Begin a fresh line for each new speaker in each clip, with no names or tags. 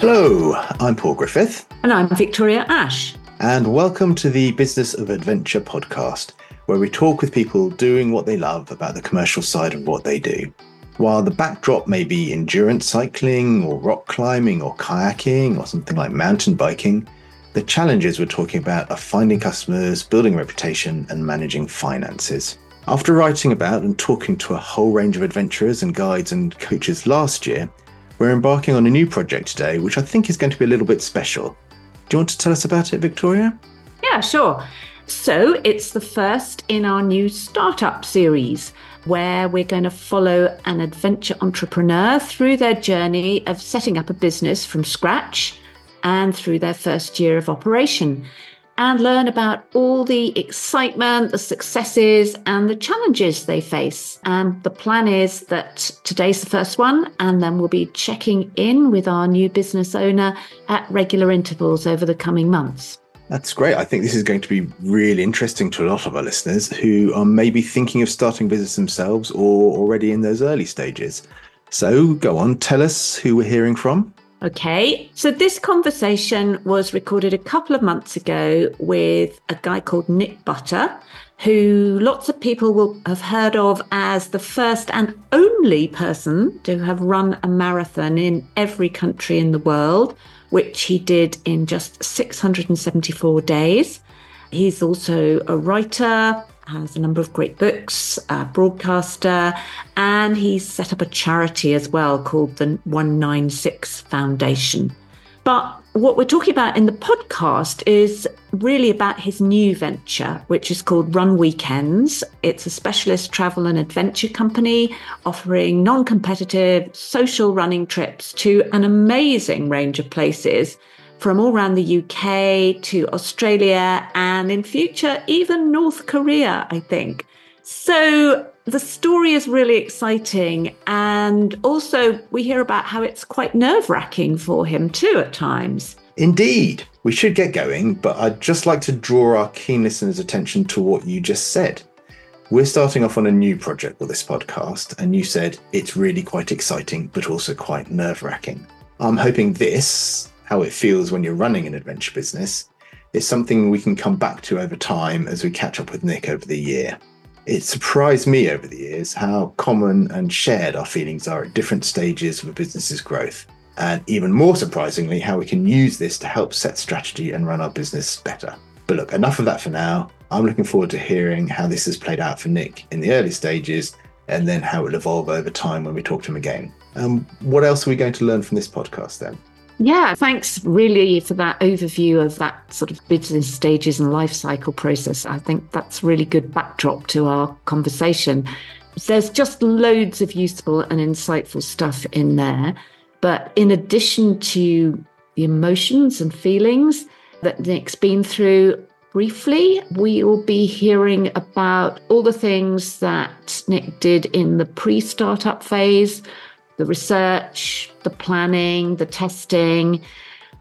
Hello, I'm Paul Griffith.
And I'm Victoria Ash.
And welcome to the Business of Adventure podcast, where we talk with people doing what they love about the commercial side of what they do. While the backdrop may be endurance cycling or rock climbing or kayaking or something like mountain biking, the challenges we're talking about are finding customers, building reputation, and managing finances. After writing about and talking to a whole range of adventurers and guides and coaches last year, we're embarking on a new project today, which I think is going to be a little bit special. Do you want to tell us about it, Victoria?
Yeah, sure. So, it's the first in our new startup series where we're going to follow an adventure entrepreneur through their journey of setting up a business from scratch and through their first year of operation and learn about all the excitement, the successes, and the challenges they face. And the plan is that today's the first one, and then we'll be checking in with our new business owner at regular intervals over the coming months.
That's great. I think this is going to be really interesting to a lot of our listeners who are maybe thinking of starting business themselves or already in those early stages. So go on, tell us who we're hearing from.
Okay, so this conversation was recorded a couple of months ago with a guy called Nick Butter, who lots of people will have heard of as the first and only person to have run a marathon in every country in the world, which he did in just 674 days. He's also a writer, has a number of great books, a broadcaster, and he's set up a charity as well called the 196 Foundation. But what we're talking about in the podcast is really about his new venture, which is called Run Weekends. It's a specialist travel and adventure company offering non competitive social running trips to an amazing range of places from all around the UK to Australia and in future, even North Korea, I think. So the story is really exciting. And also, we hear about how it's quite nerve wracking for him too at times.
Indeed. We should get going, but I'd just like to draw our keen listeners' attention to what you just said. We're starting off on a new project with this podcast, and you said it's really quite exciting, but also quite nerve wracking. I'm hoping this, how it feels when you're running an adventure business, is something we can come back to over time as we catch up with Nick over the year. It surprised me over the years how common and shared our feelings are at different stages of a business's growth. And even more surprisingly, how we can use this to help set strategy and run our business better. But look, enough of that for now. I'm looking forward to hearing how this has played out for Nick in the early stages and then how it'll evolve over time when we talk to him again. Um, what else are we going to learn from this podcast then?
Yeah, thanks really for that overview of that sort of business stages and life cycle process. I think that's really good backdrop to our conversation. There's just loads of useful and insightful stuff in there. But in addition to the emotions and feelings that Nick's been through, briefly, we will be hearing about all the things that Nick did in the pre startup phase the research, the planning, the testing,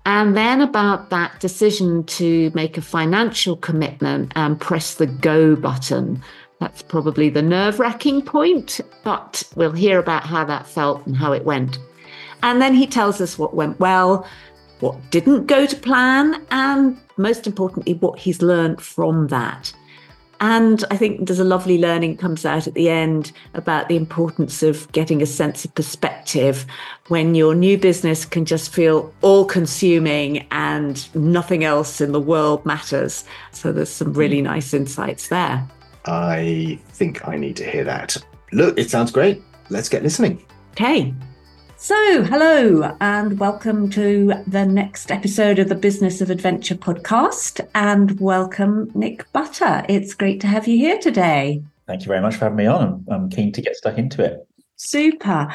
and then about that decision to make a financial commitment and press the go button. That's probably the nerve wracking point, but we'll hear about how that felt and how it went. And then he tells us what went well, what didn't go to plan, and most importantly, what he's learned from that. And I think there's a lovely learning comes out at the end about the importance of getting a sense of perspective when your new business can just feel all consuming and nothing else in the world matters. So there's some really hmm. nice insights there.
I think I need to hear that. Look, it sounds great. Let's get listening.
Okay. So, hello and welcome to the next episode of the Business of Adventure podcast. And welcome, Nick Butter. It's great to have you here today.
Thank you very much for having me on. I'm, keen to get stuck into it.
Super.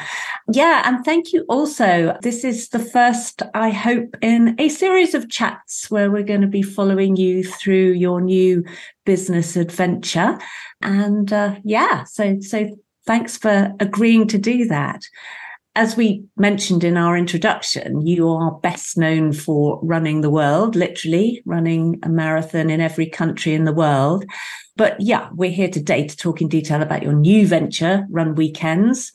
Yeah. And thank you also. This is the first, I hope, in a series of chats where we're going to be following you through your new business adventure. And uh, yeah, so, so thanks for agreeing to do that as we mentioned in our introduction, you are best known for running the world, literally running a marathon in every country in the world. But yeah, we're here today to talk in detail about your new venture, Run Weekends,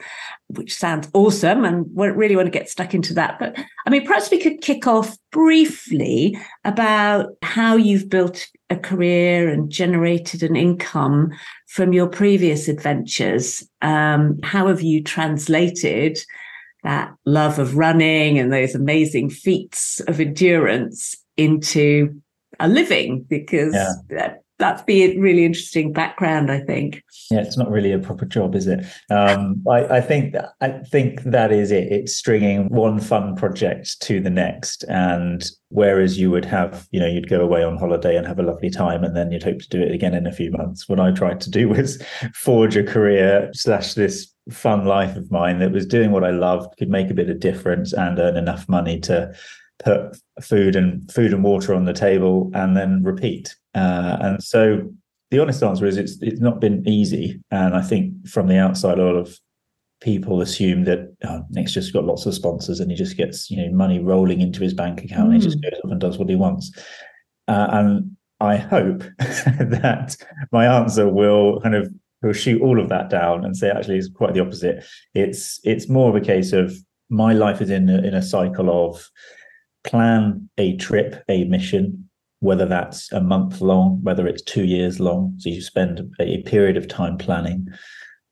which sounds awesome. And we really want to get stuck into that. But I mean, perhaps we could kick off briefly about how you've built a career and generated an income from your previous adventures. Um, how have you translated that love of running and those amazing feats of endurance into a living? Because yeah. that that'd be a really interesting background, I think.
Yeah, it's not really a proper job, is it? Um, I, I, think I think that is it. It's stringing one fun project to the next, and whereas you would have, you know, you'd go away on holiday and have a lovely time, and then you'd hope to do it again in a few months. What I tried to do was forge a career slash this fun life of mine that was doing what I loved, could make a bit of difference, and earn enough money to put food and food and water on the table and then repeat uh, and so the honest answer is it's it's not been easy. And I think from the outside, a lot of people assume that oh, Nick's just got lots of sponsors and he just gets you know money rolling into his bank account. Mm. And he just hmm. goes off and does what he wants. Uh, and I hope that my answer will kind of will shoot all of that down and say actually it's quite the opposite. It's it's more of a case of my life is in a, in a cycle of plan a trip, a mission, whether that's a month long, whether it's two years long. So you spend a period of time planning.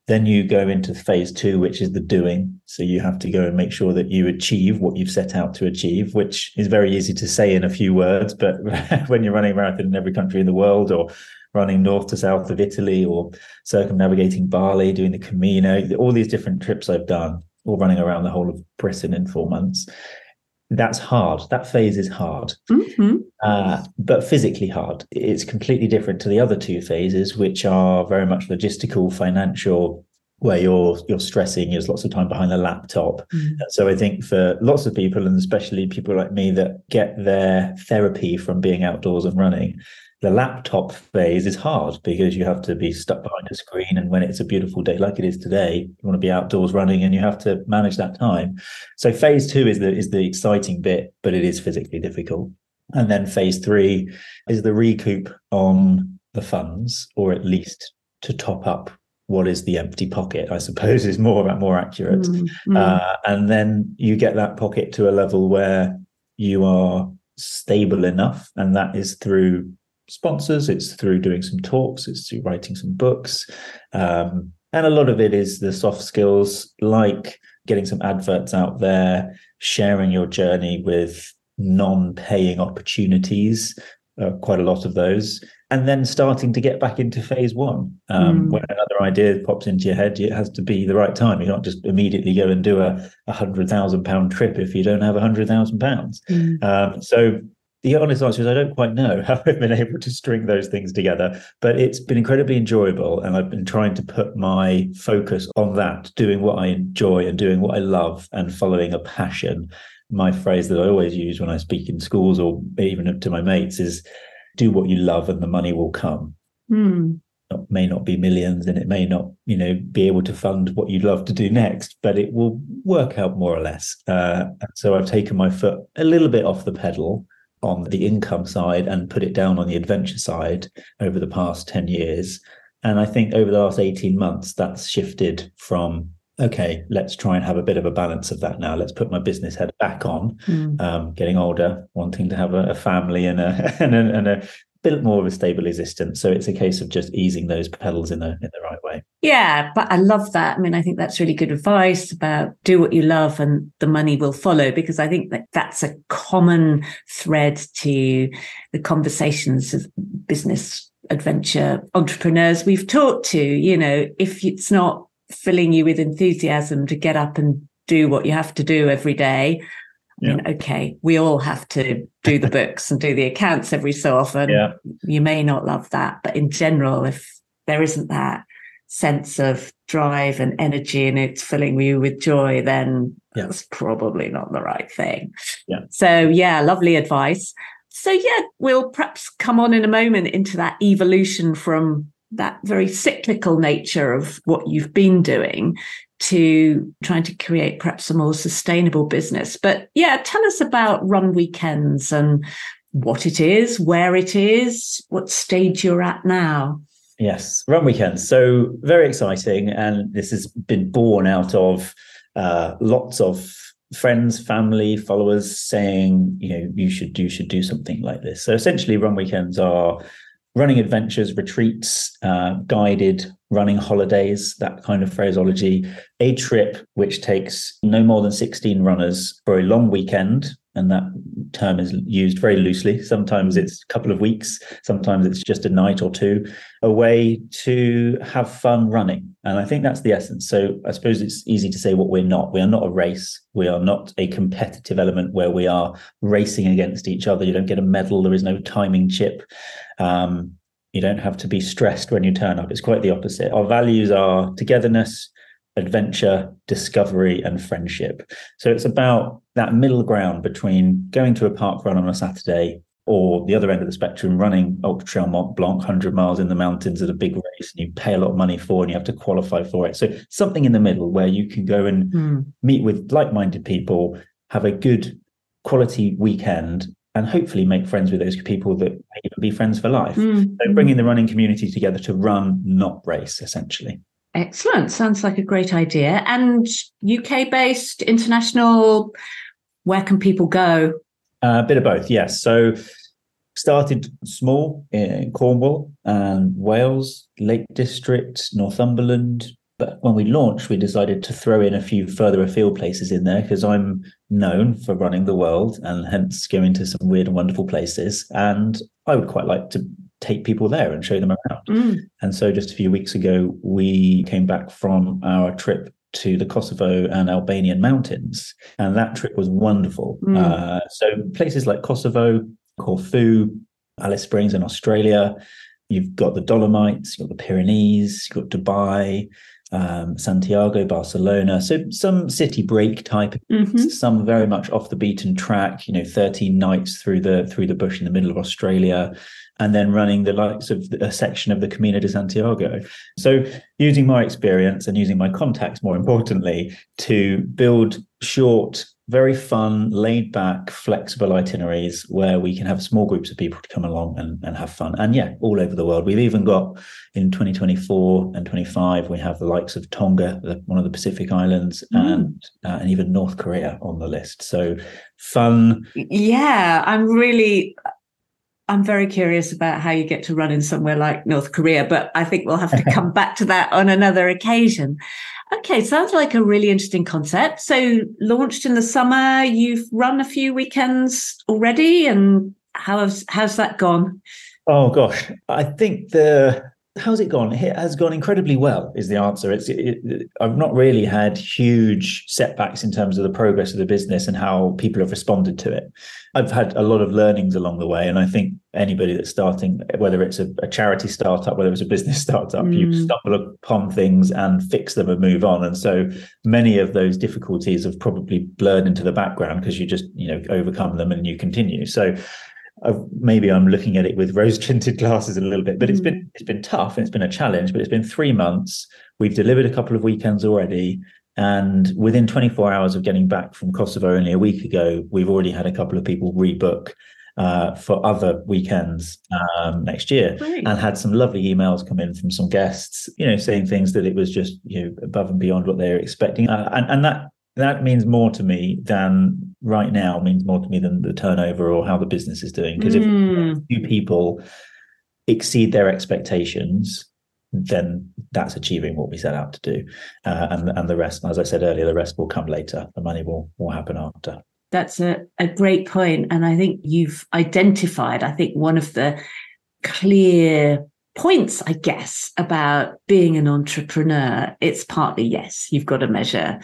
Then you go into phase two, which is the doing. So you have to go and make sure that you achieve what you've set out to achieve, which is very easy to say in a few words. But when you're running a marathon in every country in the world or running north to south of Italy or circumnavigating Bali, doing the Camino, all these different trips I've done, all running around the whole of Britain in four months that's hard. That phase is hard, mm-hmm. uh, but physically hard. It's completely different to the other two phases, which are very much logistical, financial, where you're you're stressing. There's lots of time behind the laptop. Mm-hmm. So I think for lots of people, and especially people like me that get their therapy from being outdoors and running, the laptop phase is hard because you have to be stuck behind a screen and when it's a beautiful day like it is today you want to be outdoors running and you have to manage that time so phase two is the is the exciting bit but it is physically difficult and then phase three is the recoup on the funds or at least to top up what is the empty pocket i suppose is more more accurate mm-hmm. uh, and then you get that pocket to a level where you are stable enough and that is through sponsors, it's through doing some talks, it's through writing some books. Um, and a lot of it is the soft skills like getting some adverts out there, sharing your journey with non paying opportunities, uh, quite a lot of those. And then starting to get back into phase one. Um, mm. When another idea pops into your head, it has to be the right time. You can't just immediately go and do a, a hundred thousand pound trip if you don't have a hundred thousand pounds. Mm. Um, so the honest answer is I don't quite know how I've been able to string those things together, but it's been incredibly enjoyable. And I've been trying to put my focus on that, doing what I enjoy and doing what I love and following a passion. My phrase that I always use when I speak in schools or even to my mates is do what you love and the money will come. Mm. It may not be millions and it may not, you know, be able to fund what you'd love to do next, but it will work out more or less. Uh, so I've taken my foot a little bit off the pedal on the income side and put it down on the adventure side over the past 10 years. And I think over the last 18 months, that's shifted from, okay, let's try and have a bit of a balance of that now. Let's put my business head back on, mm. um, getting older, wanting to have a, a family and a, and a, and a bit more of a stable existence. So it's a case of just easing those pedals in the in the right way.
Yeah, but I love that. I mean, I think that's really good advice about do what you love and the money will follow because I think that that's a common thread to the conversations of business adventure entrepreneurs we've talked to. You know, if it's not filling you with enthusiasm to get up and do what you have to do every day, yeah. mean, okay, we all have to do the books and do the accounts every so often. Yeah. You may not love that, but in general, if there isn't that sense of drive and energy and it's filling you with joy, then yeah. that's probably not the right thing. Yeah. So yeah, lovely advice. So yeah, we'll perhaps come on in a moment into that evolution from that very cyclical nature of what you've been doing to trying to create perhaps a more sustainable business. But yeah, tell us about Run Weekends and what it is, where it is, what stage you're at now.
Yes, run weekends. So very exciting, and this has been born out of uh, lots of friends, family, followers saying, you know, you should you should do something like this. So essentially, run weekends are running adventures, retreats, uh, guided running holidays, that kind of phraseology. A trip which takes no more than 16 runners for a long weekend. And that term is used very loosely. Sometimes it's a couple of weeks, sometimes it's just a night or two, a way to have fun running. And I think that's the essence. So I suppose it's easy to say what we're not. We are not a race. We are not a competitive element where we are racing against each other. You don't get a medal, there is no timing chip. Um, you don't have to be stressed when you turn up. It's quite the opposite. Our values are togetherness, adventure, discovery, and friendship. So it's about that middle ground between going to a park run on a Saturday or the other end of the spectrum, running Ultra Trail Mont Blanc, 100 miles in the mountains at a big race, and you pay a lot of money for and you have to qualify for it. So something in the middle where you can go and mm. meet with like minded people, have a good quality weekend, and hopefully make friends with those people that may even be friends for life. Mm. So bringing the running community together to run, not race, essentially.
Excellent. Sounds like a great idea. And UK based, international, where can people go?
Uh, a bit of both, yes. So started small in Cornwall and Wales, Lake District, Northumberland, but when we launched, we decided to throw in a few further afield places in there because I'm known for running the world and hence going to some weird and wonderful places. And I would quite like to take people there and show them around. Mm. And so just a few weeks ago, we came back from our trip to the Kosovo and Albanian mountains. And that trip was wonderful. Mm. Uh, so places like Kosovo, Corfu, Alice Springs in Australia, you've got the Dolomites, you've got the Pyrenees, you've got Dubai, um, Santiago, Barcelona. So some city break type, mm-hmm. some very much off the beaten track. You know, thirteen nights through the through the bush in the middle of Australia, and then running the likes of a section of the Camino de Santiago. So using my experience and using my contacts, more importantly, to build short very fun, laid back, flexible itineraries where we can have small groups of people to come along and, and have fun. And yeah, all over the world. We've even got in 2024 and 25, we have the likes of Tonga, the, one of the Pacific Islands, mm. and uh, and even North Korea on the list. So fun.
Yeah, I'm really I'm very curious about how you get to run in somewhere like North Korea, but I think we'll have to come back to that on another occasion. Okay, sounds like a really interesting concept. So, launched in the summer, you've run a few weekends already, and how's how's that gone?
Oh gosh, I think the how's it gone? It has gone incredibly well. Is the answer? It's it, it, I've not really had huge setbacks in terms of the progress of the business and how people have responded to it. I've had a lot of learnings along the way, and I think anybody that's starting, whether it's a, a charity startup, whether it's a business startup, mm. you stumble upon things and fix them and move on. And so many of those difficulties have probably blurred into the background because you just you know overcome them and you continue. So maybe I'm looking at it with rose tinted glasses a little bit, but it's been mm. it's been tough and it's been a challenge. But it's been three months. We've delivered a couple of weekends already, and within 24 hours of getting back from Kosovo only a week ago, we've already had a couple of people rebook uh, for other weekends um, next year, and had some lovely emails come in from some guests, you know, saying things that it was just you know above and beyond what they were expecting, uh, and and that that means more to me than right now means more to me than the turnover or how the business is doing. Because mm. if few people exceed their expectations, then that's achieving what we set out to do. Uh, and and the rest, as I said earlier, the rest will come later. The money will will happen after.
That's a, a great point. And I think you've identified, I think, one of the clear points, I guess, about being an entrepreneur. It's partly, yes, you've got to measure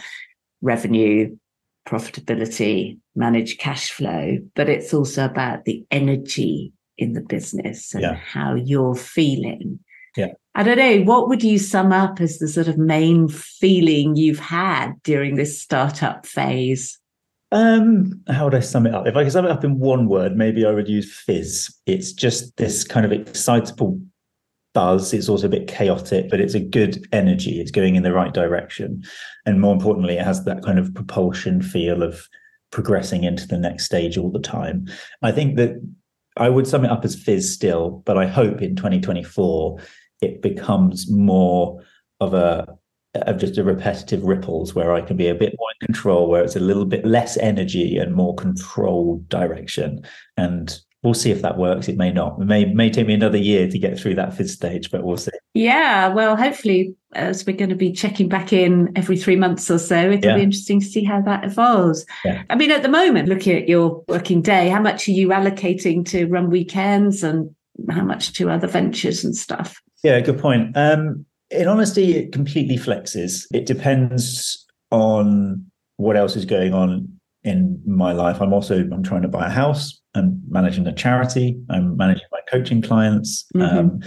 revenue, profitability, manage cash flow, but it's also about the energy in the business and yeah. how you're feeling.
Yeah.
I don't know, what would you sum up as the sort of main feeling you've had during this startup phase?
Um, how would I sum it up? If I could sum it up in one word, maybe I would use fizz. It's just this kind of excitable buzz. It's also a bit chaotic, but it's a good energy. It's going in the right direction. And more importantly, it has that kind of propulsion feel of progressing into the next stage all the time. I think that I would sum it up as fizz still, but I hope in 2024 it becomes more of a of just a repetitive ripples where I can be a bit more in control, where it's a little bit less energy and more controlled direction. And we'll see if that works. It may not. It may may take me another year to get through that fifth stage, but we'll see.
Yeah, well, hopefully, as we're going to be checking back in every three months or so, it'll yeah. be interesting to see how that evolves. Yeah. I mean, at the moment, looking at your working day, how much are you allocating to run weekends and how much to other ventures and stuff?
Yeah, good point. Um, in honesty, it completely flexes. It depends on what else is going on in my life. I'm also I'm trying to buy a house. I'm managing a charity. I'm managing my coaching clients. Mm-hmm. Um,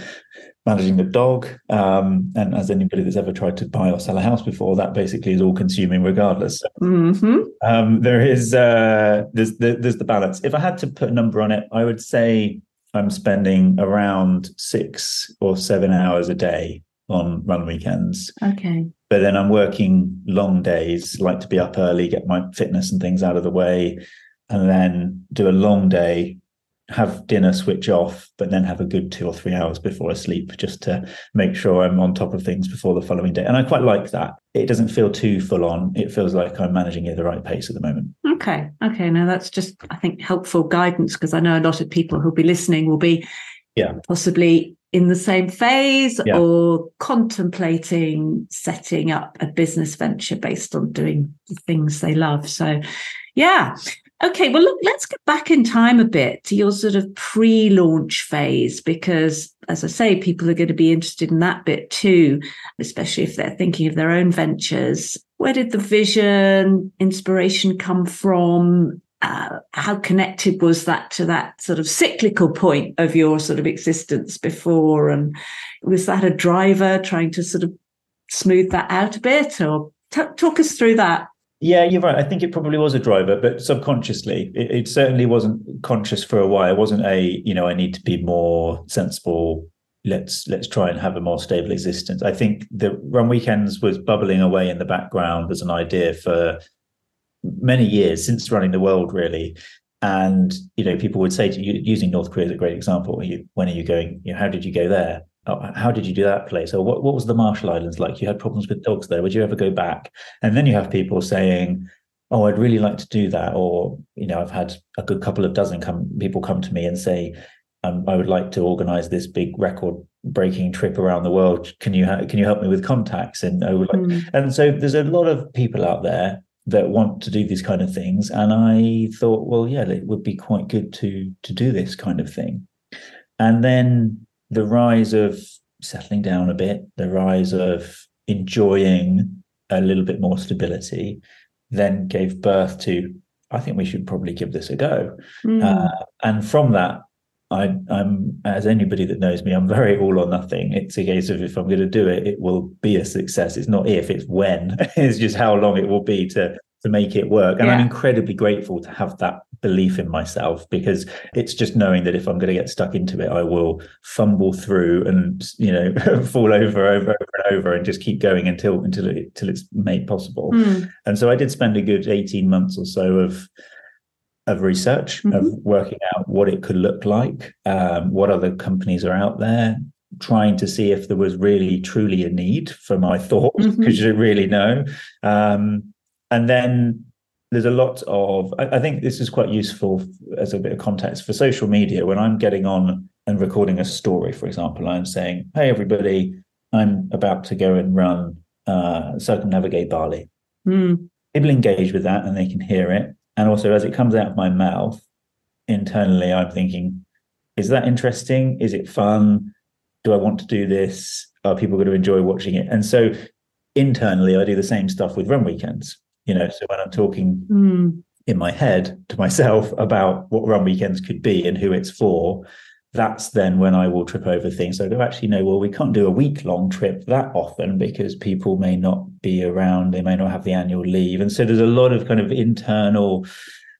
managing the dog. Um, and as anybody that's ever tried to buy or sell a house before, that basically is all consuming regardless.
mm-hmm.
um, there is uh, there's there's the balance. If I had to put a number on it, I would say I'm spending around six or seven hours a day on run weekends.
Okay.
But then I'm working long days, like to be up early, get my fitness and things out of the way, and then do a long day, have dinner, switch off, but then have a good two or three hours before I sleep just to make sure I'm on top of things before the following day. And I quite like that. It doesn't feel too full on. It feels like I'm managing it at the right pace at the moment.
Okay. Okay. Now that's just, I think, helpful guidance because I know a lot of people who'll be listening will be
yeah.
possibly in the same phase yeah. or contemplating setting up a business venture based on doing the things they love. So, yeah. Okay, well, look, let's get back in time a bit to your sort of pre launch phase, because as I say, people are going to be interested in that bit too, especially if they're thinking of their own ventures. Where did the vision, inspiration come from? Uh, how connected was that to that sort of cyclical point of your sort of existence before? And was that a driver trying to sort of smooth that out a bit or t- talk us through that?
Yeah, you're right. I think it probably was a driver, but subconsciously, it, it certainly wasn't conscious for a while. It wasn't a, you know, I need to be more sensible let's let's try and have a more stable existence. I think the run weekends was bubbling away in the background as an idea for many years since running the world, really. And you know, people would say to you, using North Korea as a great example. You, when are you going? You know, how did you go there? Oh, how did you do that place? Or what, what was the Marshall Islands like? You had problems with dogs there. Would you ever go back? And then you have people saying, "Oh, I'd really like to do that." Or you know, I've had a good couple of dozen come people come to me and say, um, "I would like to organize this big record breaking trip around the world. Can you ha- can you help me with contacts?" And I would like, mm. and so there's a lot of people out there that want to do these kind of things. And I thought, well, yeah, it would be quite good to to do this kind of thing. And then the rise of settling down a bit, the rise of enjoying a little bit more stability, then gave birth to, I think we should probably give this a go. Mm. Uh, and from that, I, am as anybody that knows me, I'm very all or nothing. It's a case of if I'm going to do it, it will be a success. It's not if, it's when. it's just how long it will be to to make it work. And yeah. I'm incredibly grateful to have that belief in myself because it's just knowing that if I'm going to get stuck into it, I will fumble through and you know fall over, over, over and over, and just keep going until until it, until it's made possible. Mm. And so I did spend a good 18 months or so of of research, mm-hmm. of working out what it could look like, um, what other companies are out there, trying to see if there was really truly a need for my thoughts because mm-hmm. you don't really know. Um, and then there's a lot of, I, I think this is quite useful as a bit of context for social media. When I'm getting on and recording a story, for example, I'm saying, Hey, everybody, I'm about to go and run uh, circumnavigate Bali.
Mm.
People engage with that and they can hear it and also, as it comes out of my mouth, internally, I'm thinking, is that interesting? Is it fun? Do I want to do this? Are people going to enjoy watching it? And so, internally, I do the same stuff with run weekends. You know, so when I'm talking
mm.
in my head to myself about what run weekends could be and who it's for, that's then when I will trip over things. I go, actually, no, well, we can't do a week long trip that often because people may not be around, they may not have the annual leave. And so there's a lot of kind of internal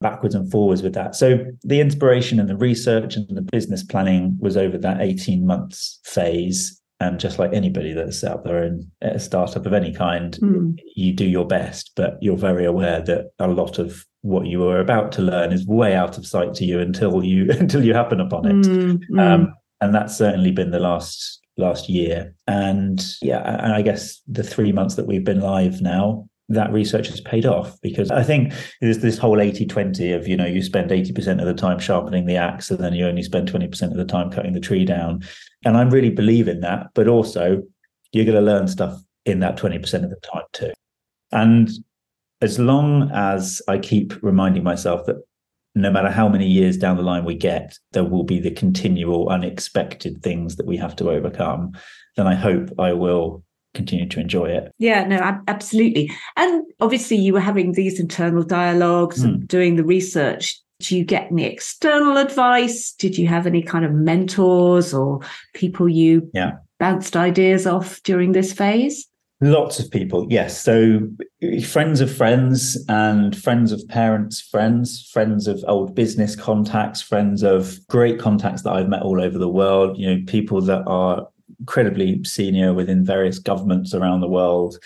backwards and forwards with that. So the inspiration and the research and the business planning was over that 18 months phase. And just like anybody that's out there in a startup of any kind,
mm.
you do your best, but you're very aware that a lot of what you were about to learn is way out of sight to you until you until you happen upon it.
Mm,
um, and that's certainly been the last last year. And yeah, and I guess the three months that we've been live now, that research has paid off because I think there's this whole 80 20 of, you know, you spend 80% of the time sharpening the axe and then you only spend 20% of the time cutting the tree down. And I really believe in that. But also, you're going to learn stuff in that 20% of the time too. And as long as I keep reminding myself that no matter how many years down the line we get, there will be the continual unexpected things that we have to overcome, then I hope I will continue to enjoy it.
Yeah, no, absolutely. And obviously, you were having these internal dialogues mm. and hmm. doing the research. Do you get any external advice? Did you have any kind of mentors or people you
yeah.
bounced ideas off during this phase?
Lots of people, yes. So friends of friends and friends of parents' friends, friends of old business contacts, friends of great contacts that I've met all over the world, you know, people that are incredibly senior within various governments around the world.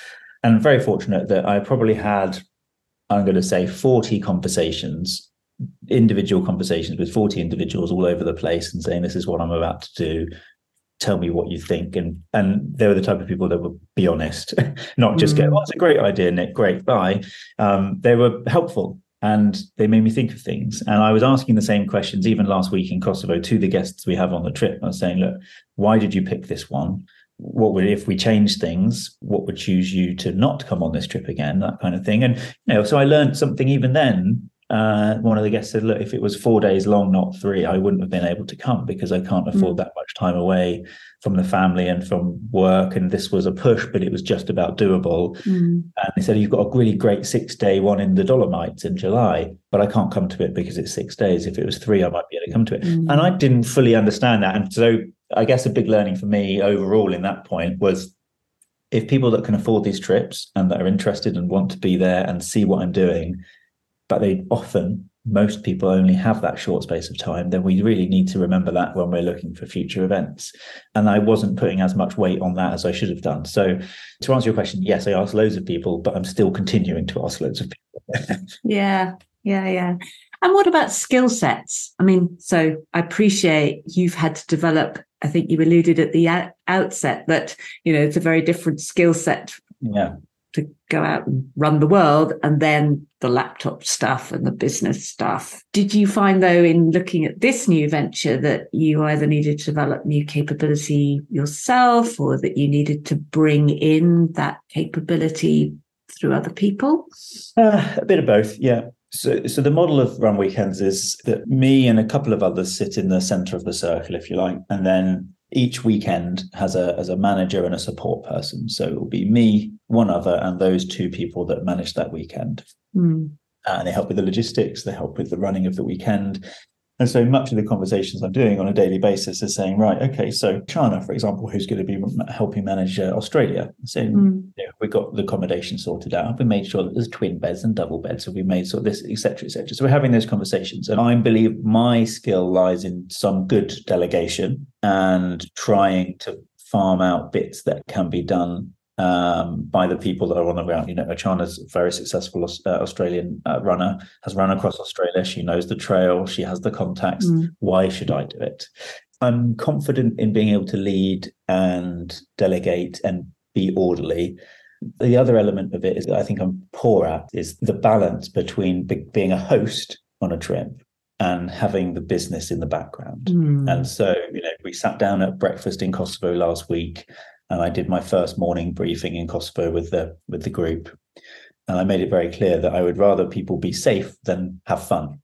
And very fortunate that I probably had, I'm going to say, 40 conversations, individual conversations with 40 individuals all over the place and saying, this is what I'm about to do tell me what you think. And and they were the type of people that would be honest not just mm. go oh it's a great idea nick great bye. Um, they were helpful and they made me think of things. And i was asking the same questions even last week in kosovo to the guests we have on the trip. I was saying look why did you pick this one? What would if we change things what would choose you to not come on this trip again? That kind of thing. And you know so i learned something even then uh, one of the guests said, "Look, if it was four days long, not three, I wouldn't have been able to come because I can't afford mm. that much time away from the family and from work. And this was a push, but it was just about doable." Mm. And they said, "You've got a really great six-day one in the Dolomites in July, but I can't come to it because it's six days. If it was three, I might be able to come to it." Mm. And I didn't fully understand that, and so I guess a big learning for me overall in that point was if people that can afford these trips and that are interested and want to be there and see what I'm doing but they often most people only have that short space of time, then we really need to remember that when we're looking for future events. And I wasn't putting as much weight on that as I should have done. So to answer your question, yes, I asked loads of people, but I'm still continuing to ask loads of people.
yeah, yeah, yeah. And what about skill sets? I mean, so I appreciate you've had to develop, I think you alluded at the outset that, you know, it's a very different skill set
yeah
to go out and run the world and then the laptop stuff and the business stuff. Did you find though in looking at this new venture that you either needed to develop new capability yourself or that you needed to bring in that capability through other people?
Uh, a bit of both, yeah. So, so the model of Run Weekends is that me and a couple of others sit in the center of the circle, if you like, and then each weekend has a as a manager and a support person. So it will be me, one other, and those two people that manage that weekend.
Mm.
And they help with the logistics, they help with the running of the weekend. And so much of the conversations I'm doing on a daily basis is saying, right, okay, so China, for example, who's going to be helping manage uh, Australia, saying, mm. you know, we got the accommodation sorted out. We made sure that there's twin beds and double beds. So we made sort of this, etc., etc. So we're having those conversations. And I believe my skill lies in some good delegation and trying to farm out bits that can be done um, by the people that are on the ground. You know, Achana's a very successful uh, Australian uh, runner, has run across Australia. She knows the trail, she has the contacts. Mm. Why should I do it? I'm confident in being able to lead and delegate and be orderly. The other element of it is I think I'm poor at is the balance between be- being a host on a trip and having the business in the background. Mm. And so, you know, we sat down at breakfast in Kosovo last week and I did my first morning briefing in Kosovo with the with the group. And I made it very clear that I would rather people be safe than have fun.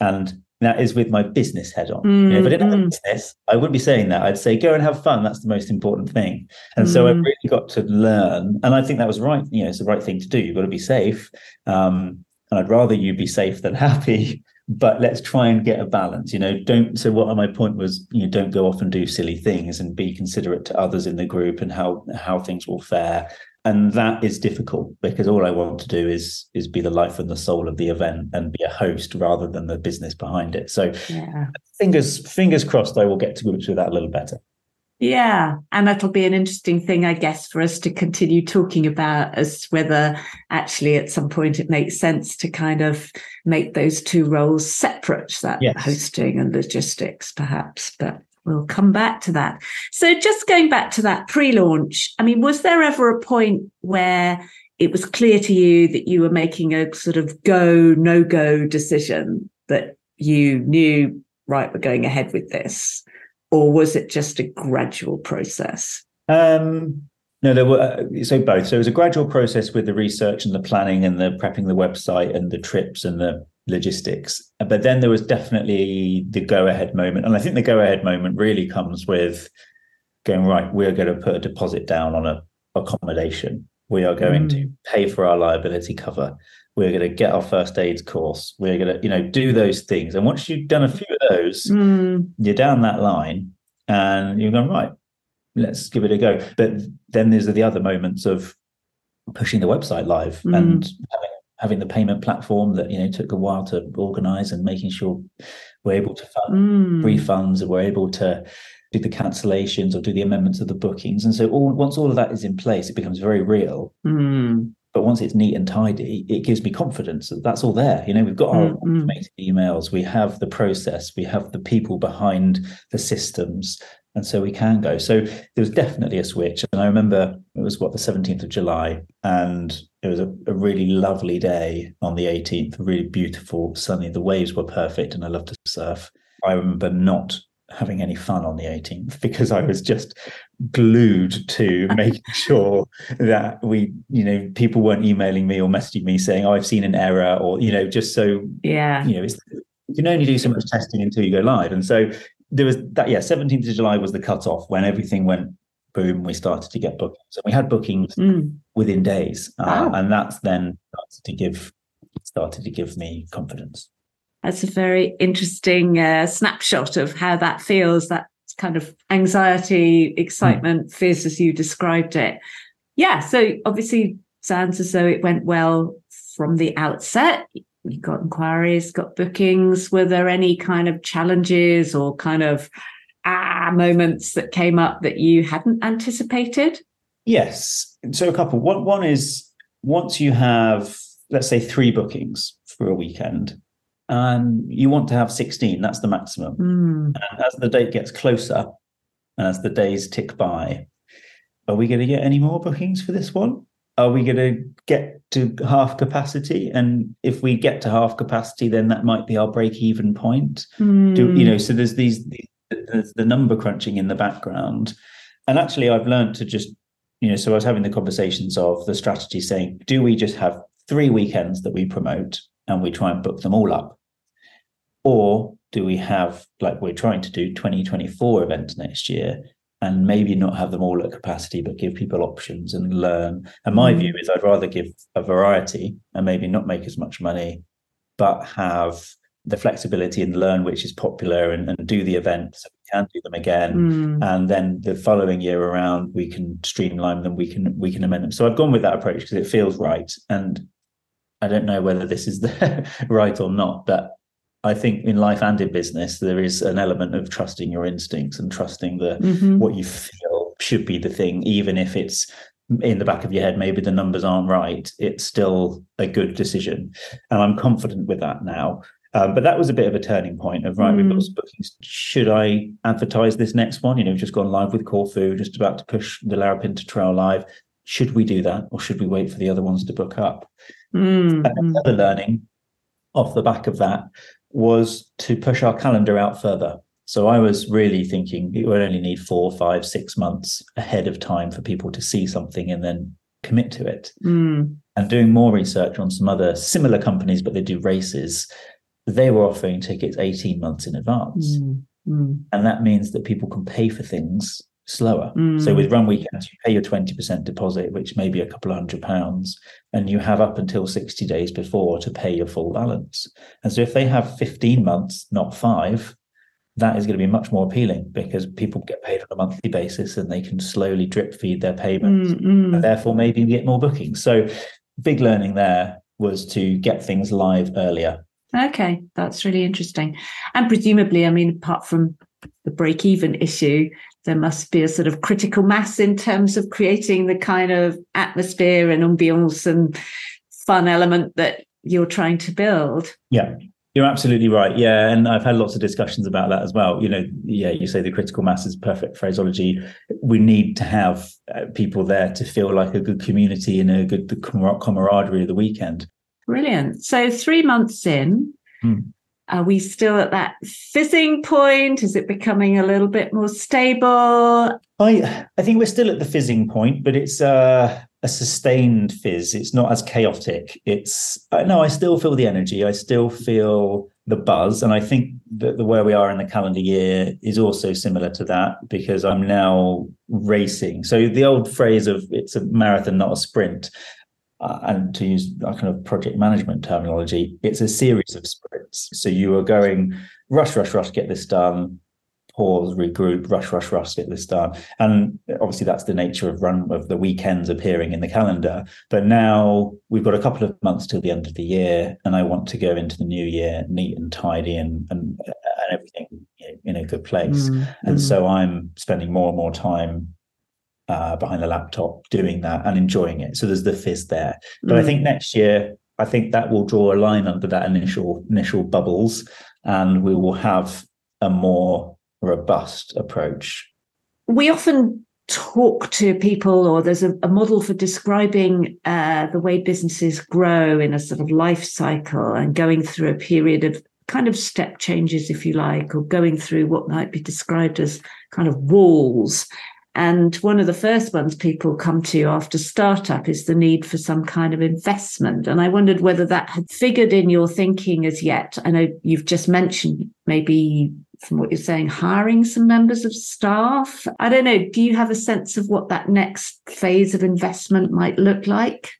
And that is with my business head on. Mm, you know, if I didn't have a mm. business, I wouldn't be saying that. I'd say go and have fun. That's the most important thing. And mm. so I've really got to learn. And I think that was right. You know, it's the right thing to do. You've got to be safe. Um, and I'd rather you be safe than happy but let's try and get a balance you know don't so what my point was you know don't go off and do silly things and be considerate to others in the group and how how things will fare. And that is difficult because all i want to do is is be the life and the soul of the event and be a host rather than the business behind it. So
yeah.
fingers fingers crossed i will get to grips with that a little better
yeah. And that'll be an interesting thing, I guess, for us to continue talking about as whether actually at some point it makes sense to kind of make those two roles separate, that yes. hosting and logistics, perhaps. But we'll come back to that. So just going back to that pre-launch, I mean, was there ever a point where it was clear to you that you were making a sort of go, no go decision that you knew, right, we're going ahead with this? Or was it just a gradual process?
Um, no, there were uh, so both. So it was a gradual process with the research and the planning and the prepping the website and the trips and the logistics. But then there was definitely the go ahead moment. And I think the go ahead moment really comes with going, right, we're going to put a deposit down on a accommodation. We are going mm. to pay for our liability cover. We're going to get our first aid course. We're going to, you know, do those things. And once you've done a few of those, mm. you're down that line and you're going, right, let's give it a go. But then there's the other moments of pushing the website live mm. and having, having, the payment platform that you know took a while to organize and making sure we're able to fund mm. refunds and we're able to do the cancellations or do the amendments of the bookings. And so all, once all of that is in place, it becomes very real. But once it's neat and tidy, it gives me confidence that that's all there. You know, we've got our mm-hmm. automated emails, we have the process, we have the people behind the systems, and so we can go. So there was definitely a switch. And I remember it was what the 17th of July, and it was a, a, really lovely day on the 18th, really beautiful, sunny. The waves were perfect, and I love to surf. I remember not having any fun on the 18th because I was just glued to making sure that we, you know, people weren't emailing me or messaging me saying, oh, I've seen an error, or, you know, just so,
yeah,
you know, it's you can only do so much testing until you go live. And so there was that yeah 17th of july was the cutoff when everything went boom we started to get bookings and we had bookings mm. within days uh, wow. and that's then started to give started to give me confidence
that's a very interesting uh, snapshot of how that feels that kind of anxiety excitement mm. fears as you described it yeah so obviously sounds as though it went well from the outset you got inquiries, got bookings. Were there any kind of challenges or kind of ah moments that came up that you hadn't anticipated?
Yes. So a couple. One one is once you have, let's say, three bookings for a weekend, and you want to have 16, that's the maximum. Mm. And as the date gets closer, and as the days tick by, are we going to get any more bookings for this one? are we going to get to half capacity and if we get to half capacity then that might be our break even point mm. do you know so there's these there's the number crunching in the background and actually i've learned to just you know so i was having the conversations of the strategy saying do we just have three weekends that we promote and we try and book them all up or do we have like we're trying to do 2024 events next year and maybe not have them all at capacity, but give people options and learn. And my mm. view is I'd rather give a variety and maybe not make as much money, but have the flexibility and learn which is popular and, and do the events so we can do them again mm. and then the following year around we can streamline them we can we can amend them so i've gone with that approach because it feels right and i don't know whether this is the right or not but I think in life and in business, there is an element of trusting your instincts and trusting the mm-hmm. what you feel should be the thing, even if it's in the back of your head, maybe the numbers aren't right. It's still a good decision, and I'm confident with that now. Um, but that was a bit of a turning point of right. Mm. We've got mm. some bookings. Should I advertise this next one? You know, we've just gone live with Corfu, just about to push the Larapinta Trail live. Should we do that, or should we wait for the other ones to book up? Mm. Another learning off the back of that was to push our calendar out further. So I was really thinking it would only need four, five, six months ahead of time for people to see something and then commit to it. Mm. And doing more research on some other similar companies, but they do races, they were offering tickets 18 months in advance. Mm. Mm. And that means that people can pay for things slower. Mm. So with run weekends, you pay your 20% deposit, which may be a couple of hundred pounds, and you have up until 60 days before to pay your full balance. And so if they have 15 months, not five, that is going to be much more appealing because people get paid on a monthly basis and they can slowly drip feed their payments mm and therefore maybe get more bookings. So big learning there was to get things live earlier.
Okay, that's really interesting. And presumably, I mean, apart from the break even issue, there must be a sort of critical mass in terms of creating the kind of atmosphere and ambience and fun element that you're trying to build.
Yeah. You're absolutely right. Yeah. And I've had lots of discussions about that as well. You know, yeah, you say the critical mass is perfect phraseology. We need to have uh, people there to feel like a good community and a good camaraderie of the weekend.
Brilliant. So, three months in, hmm. Are we still at that fizzing point? Is it becoming a little bit more stable?
I I think we're still at the fizzing point, but it's uh a sustained fizz. It's not as chaotic. It's no, I still feel the energy. I still feel the buzz, and I think that the where we are in the calendar year is also similar to that because I'm now racing. So the old phrase of "it's a marathon, not a sprint." Uh, and to use a kind of project management terminology, it's a series of sprints. So you are going rush, rush, rush, get this done, pause, regroup, rush, rush, rush, get this done. And obviously that's the nature of run of the weekends appearing in the calendar. But now we've got a couple of months till the end of the year, and I want to go into the new year neat and tidy and and, and everything in a good place. Mm, and mm. so I'm spending more and more time uh, behind the laptop doing that and enjoying it. So there's the fizz there. But mm. I think next year, I think that will draw a line under that initial initial bubbles, and we will have a more robust approach?
We often talk to people, or there's a, a model for describing uh, the way businesses grow in a sort of life cycle and going through a period of kind of step changes, if you like, or going through what might be described as kind of walls. And one of the first ones people come to after startup is the need for some kind of investment. And I wondered whether that had figured in your thinking as yet. I know you've just mentioned maybe from what you're saying, hiring some members of staff. I don't know. Do you have a sense of what that next phase of investment might look like?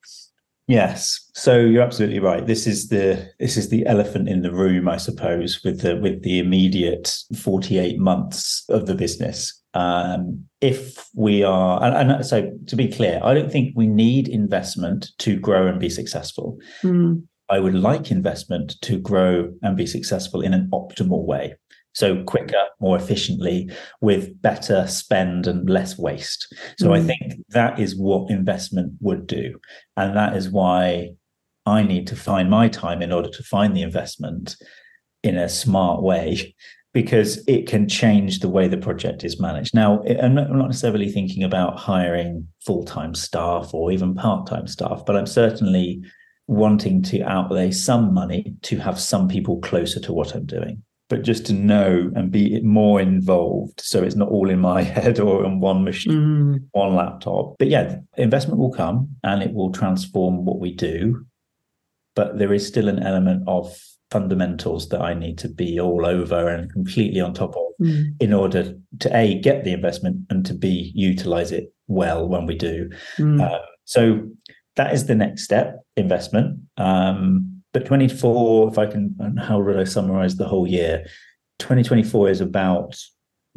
Yes. So you're absolutely right. This is the this is the elephant in the room, I suppose, with the with the immediate 48 months of the business. Um, if we are, and, and, so to be clear, I don't think we need investment to grow and be successful. Mm. I would like investment to grow and be successful in an optimal way so quicker, more efficiently, with better spend and less waste. So mm. I think that is what investment would do. And that is why I need to find my time in order to find the investment in a smart way because it can change the way the project is managed. Now, I'm not necessarily thinking about hiring full time staff or even part time staff, but I'm certainly wanting to outlay some money to have some people closer to what I'm doing but just to know and be more involved so it's not all in my head or on one machine mm. one laptop but yeah investment will come and it will transform what we do but there is still an element of fundamentals that i need to be all over and completely on top of mm. in order to a get the investment and to b utilize it well when we do mm. uh, so that is the next step investment um, but 24, if I can, how would I summarize the whole year? 2024 is about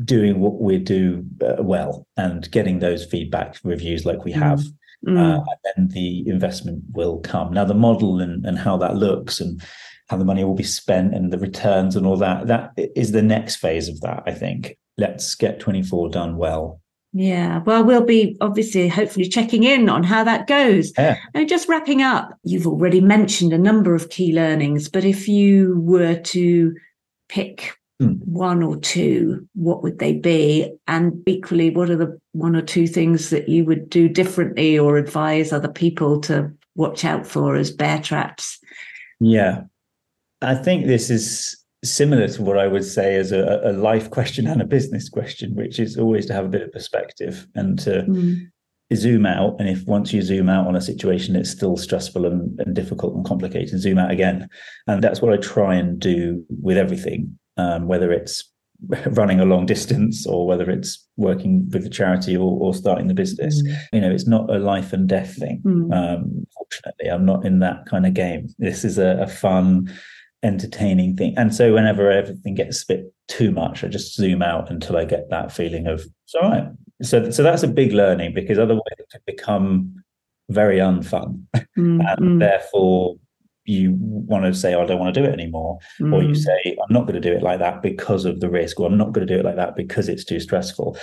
doing what we do uh, well and getting those feedback reviews like we have. Mm. Uh, and then the investment will come. Now, the model and, and how that looks and how the money will be spent and the returns and all that, that is the next phase of that, I think. Let's get 24 done well
yeah, well, we'll be obviously hopefully checking in on how that goes. Yeah. And just wrapping up, you've already mentioned a number of key learnings, but if you were to pick mm. one or two, what would they be? And equally, what are the one or two things that you would do differently or advise other people to watch out for as bear traps?
Yeah, I think this is similar to what I would say as a, a, life question and a business question, which is always to have a bit of perspective and to mm. zoom out. And if once you zoom out on a situation, it's still stressful and, and, difficult and complicated, zoom out again. And that's what I try and do with everything, um, whether it's running a long distance or whether it's working with a charity or, or starting the business. Mm. You know, it's not a life and death thing. Mm. Um, fortunately, I'm not in that kind of game. This is a, a fun, entertaining thing. And so whenever everything gets a bit too much, I just zoom out until I get that feeling of it's all right. So so that's a big learning because otherwise it can become very unfun. Mm, and mm. therefore you want to say, oh, I don't want to do it anymore. Mm. Or you mm. say, I'm not going to do it like that because of the risk, or I'm not going to do it like that because it's too stressful.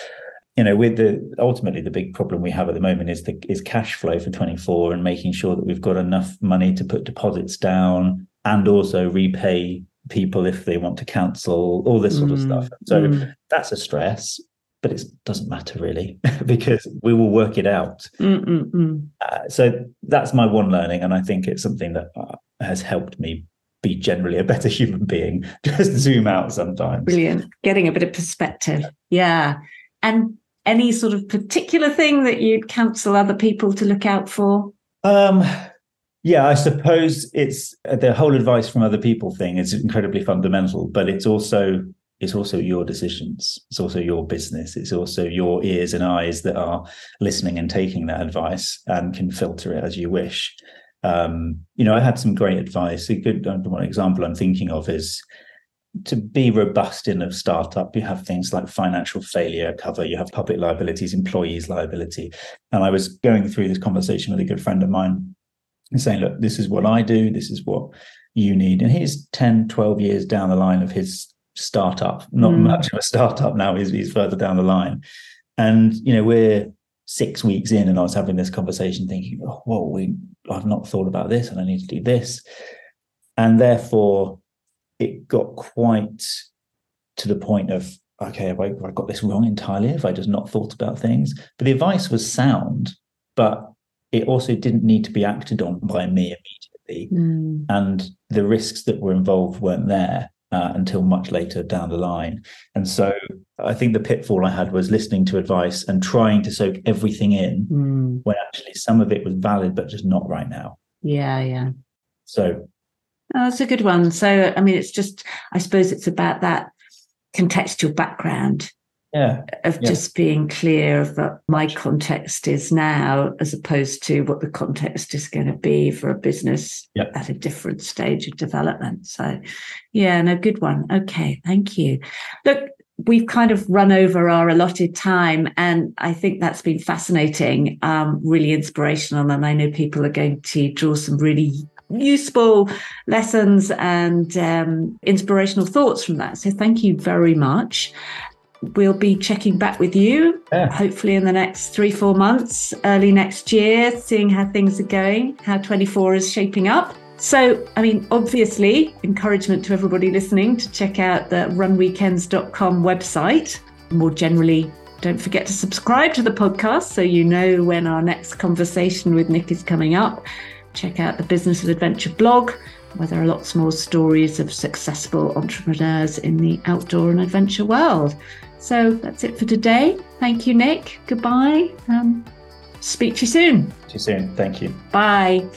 You know, with the ultimately the big problem we have at the moment is the is cash flow for 24 and making sure that we've got enough money to put deposits down and also repay people if they want to cancel, all this sort of
Mm,
stuff. So
mm.
that's a stress, but it doesn't matter really because we will work it out.
Mm, mm, mm.
Uh, so that's my one learning, and I think it's something that uh, has helped me be generally a better human being. Just zoom out sometimes.
Brilliant. Getting a bit of perspective. Yeah. And any sort of particular thing that you'd counsel other people to look out for?
Um, yeah, I suppose it's uh, the whole advice from other people thing is incredibly fundamental, but it's also it's also your decisions. It's also your business. It's also your ears and eyes that are listening and taking that advice and can filter it as you wish. Um, you know, I had some great advice. A good one example I'm thinking of is to be robust in a startup, you have things like financial failure cover, you have public liabilities, employees liability. And I was going through this conversation with a good friend of mine and saying, look, this is what I do, this is what you need. And he's 10, 12 years down the line of his startup, not
Mm.
much of a startup now, he's, he's further down the line. And, you know, we're six weeks in and I was having this conversation thinking, oh, whoa, we, I've not thought about this and I need to do this. And therefore, it got quite to the point of okay have I, have I got this wrong entirely have i just not thought about things but the advice was sound but it also didn't need to be acted on by me immediately
Mm.
and the risks that were involved weren't there uh, until much later down the line and so i think the pitfall i had was listening to advice and trying to soak everything in
Mm.
when actually some of it was valid but just not right now
Yeah, yeah.
so
Oh, that's a good one. So, I mean, it's just, I suppose it's about that contextual background
yeah
of
Yeah.
just being clear of what my context is now, as opposed to what the context is going to be for a business
Yep.
at a different stage of development. So, yeah, no, good one. Okay, thank you. Look, we've kind of run over our allotted time, and I think that's been fascinating, um, really inspirational. And I know people are going to draw some really useful lessons and um, inspirational thoughts from that. So, thank you very much. We'll be checking back with you,
Yeah.
hopefully in the next three, four months, early next year, seeing how things are going, how 24 is shaping up. So, I mean, obviously, encouragement to everybody listening to check out the runweekends.com website. More generally, don't forget to subscribe to the podcast so you know when our next conversation with Nick is coming up. Check out the Business of Adventure blog, where there are lots more stories of successful entrepreneurs in the outdoor and adventure world. So that's it for today. Thank you, Nick. Goodbye. Um, speak to you soon.
See you soon thank you
Bye.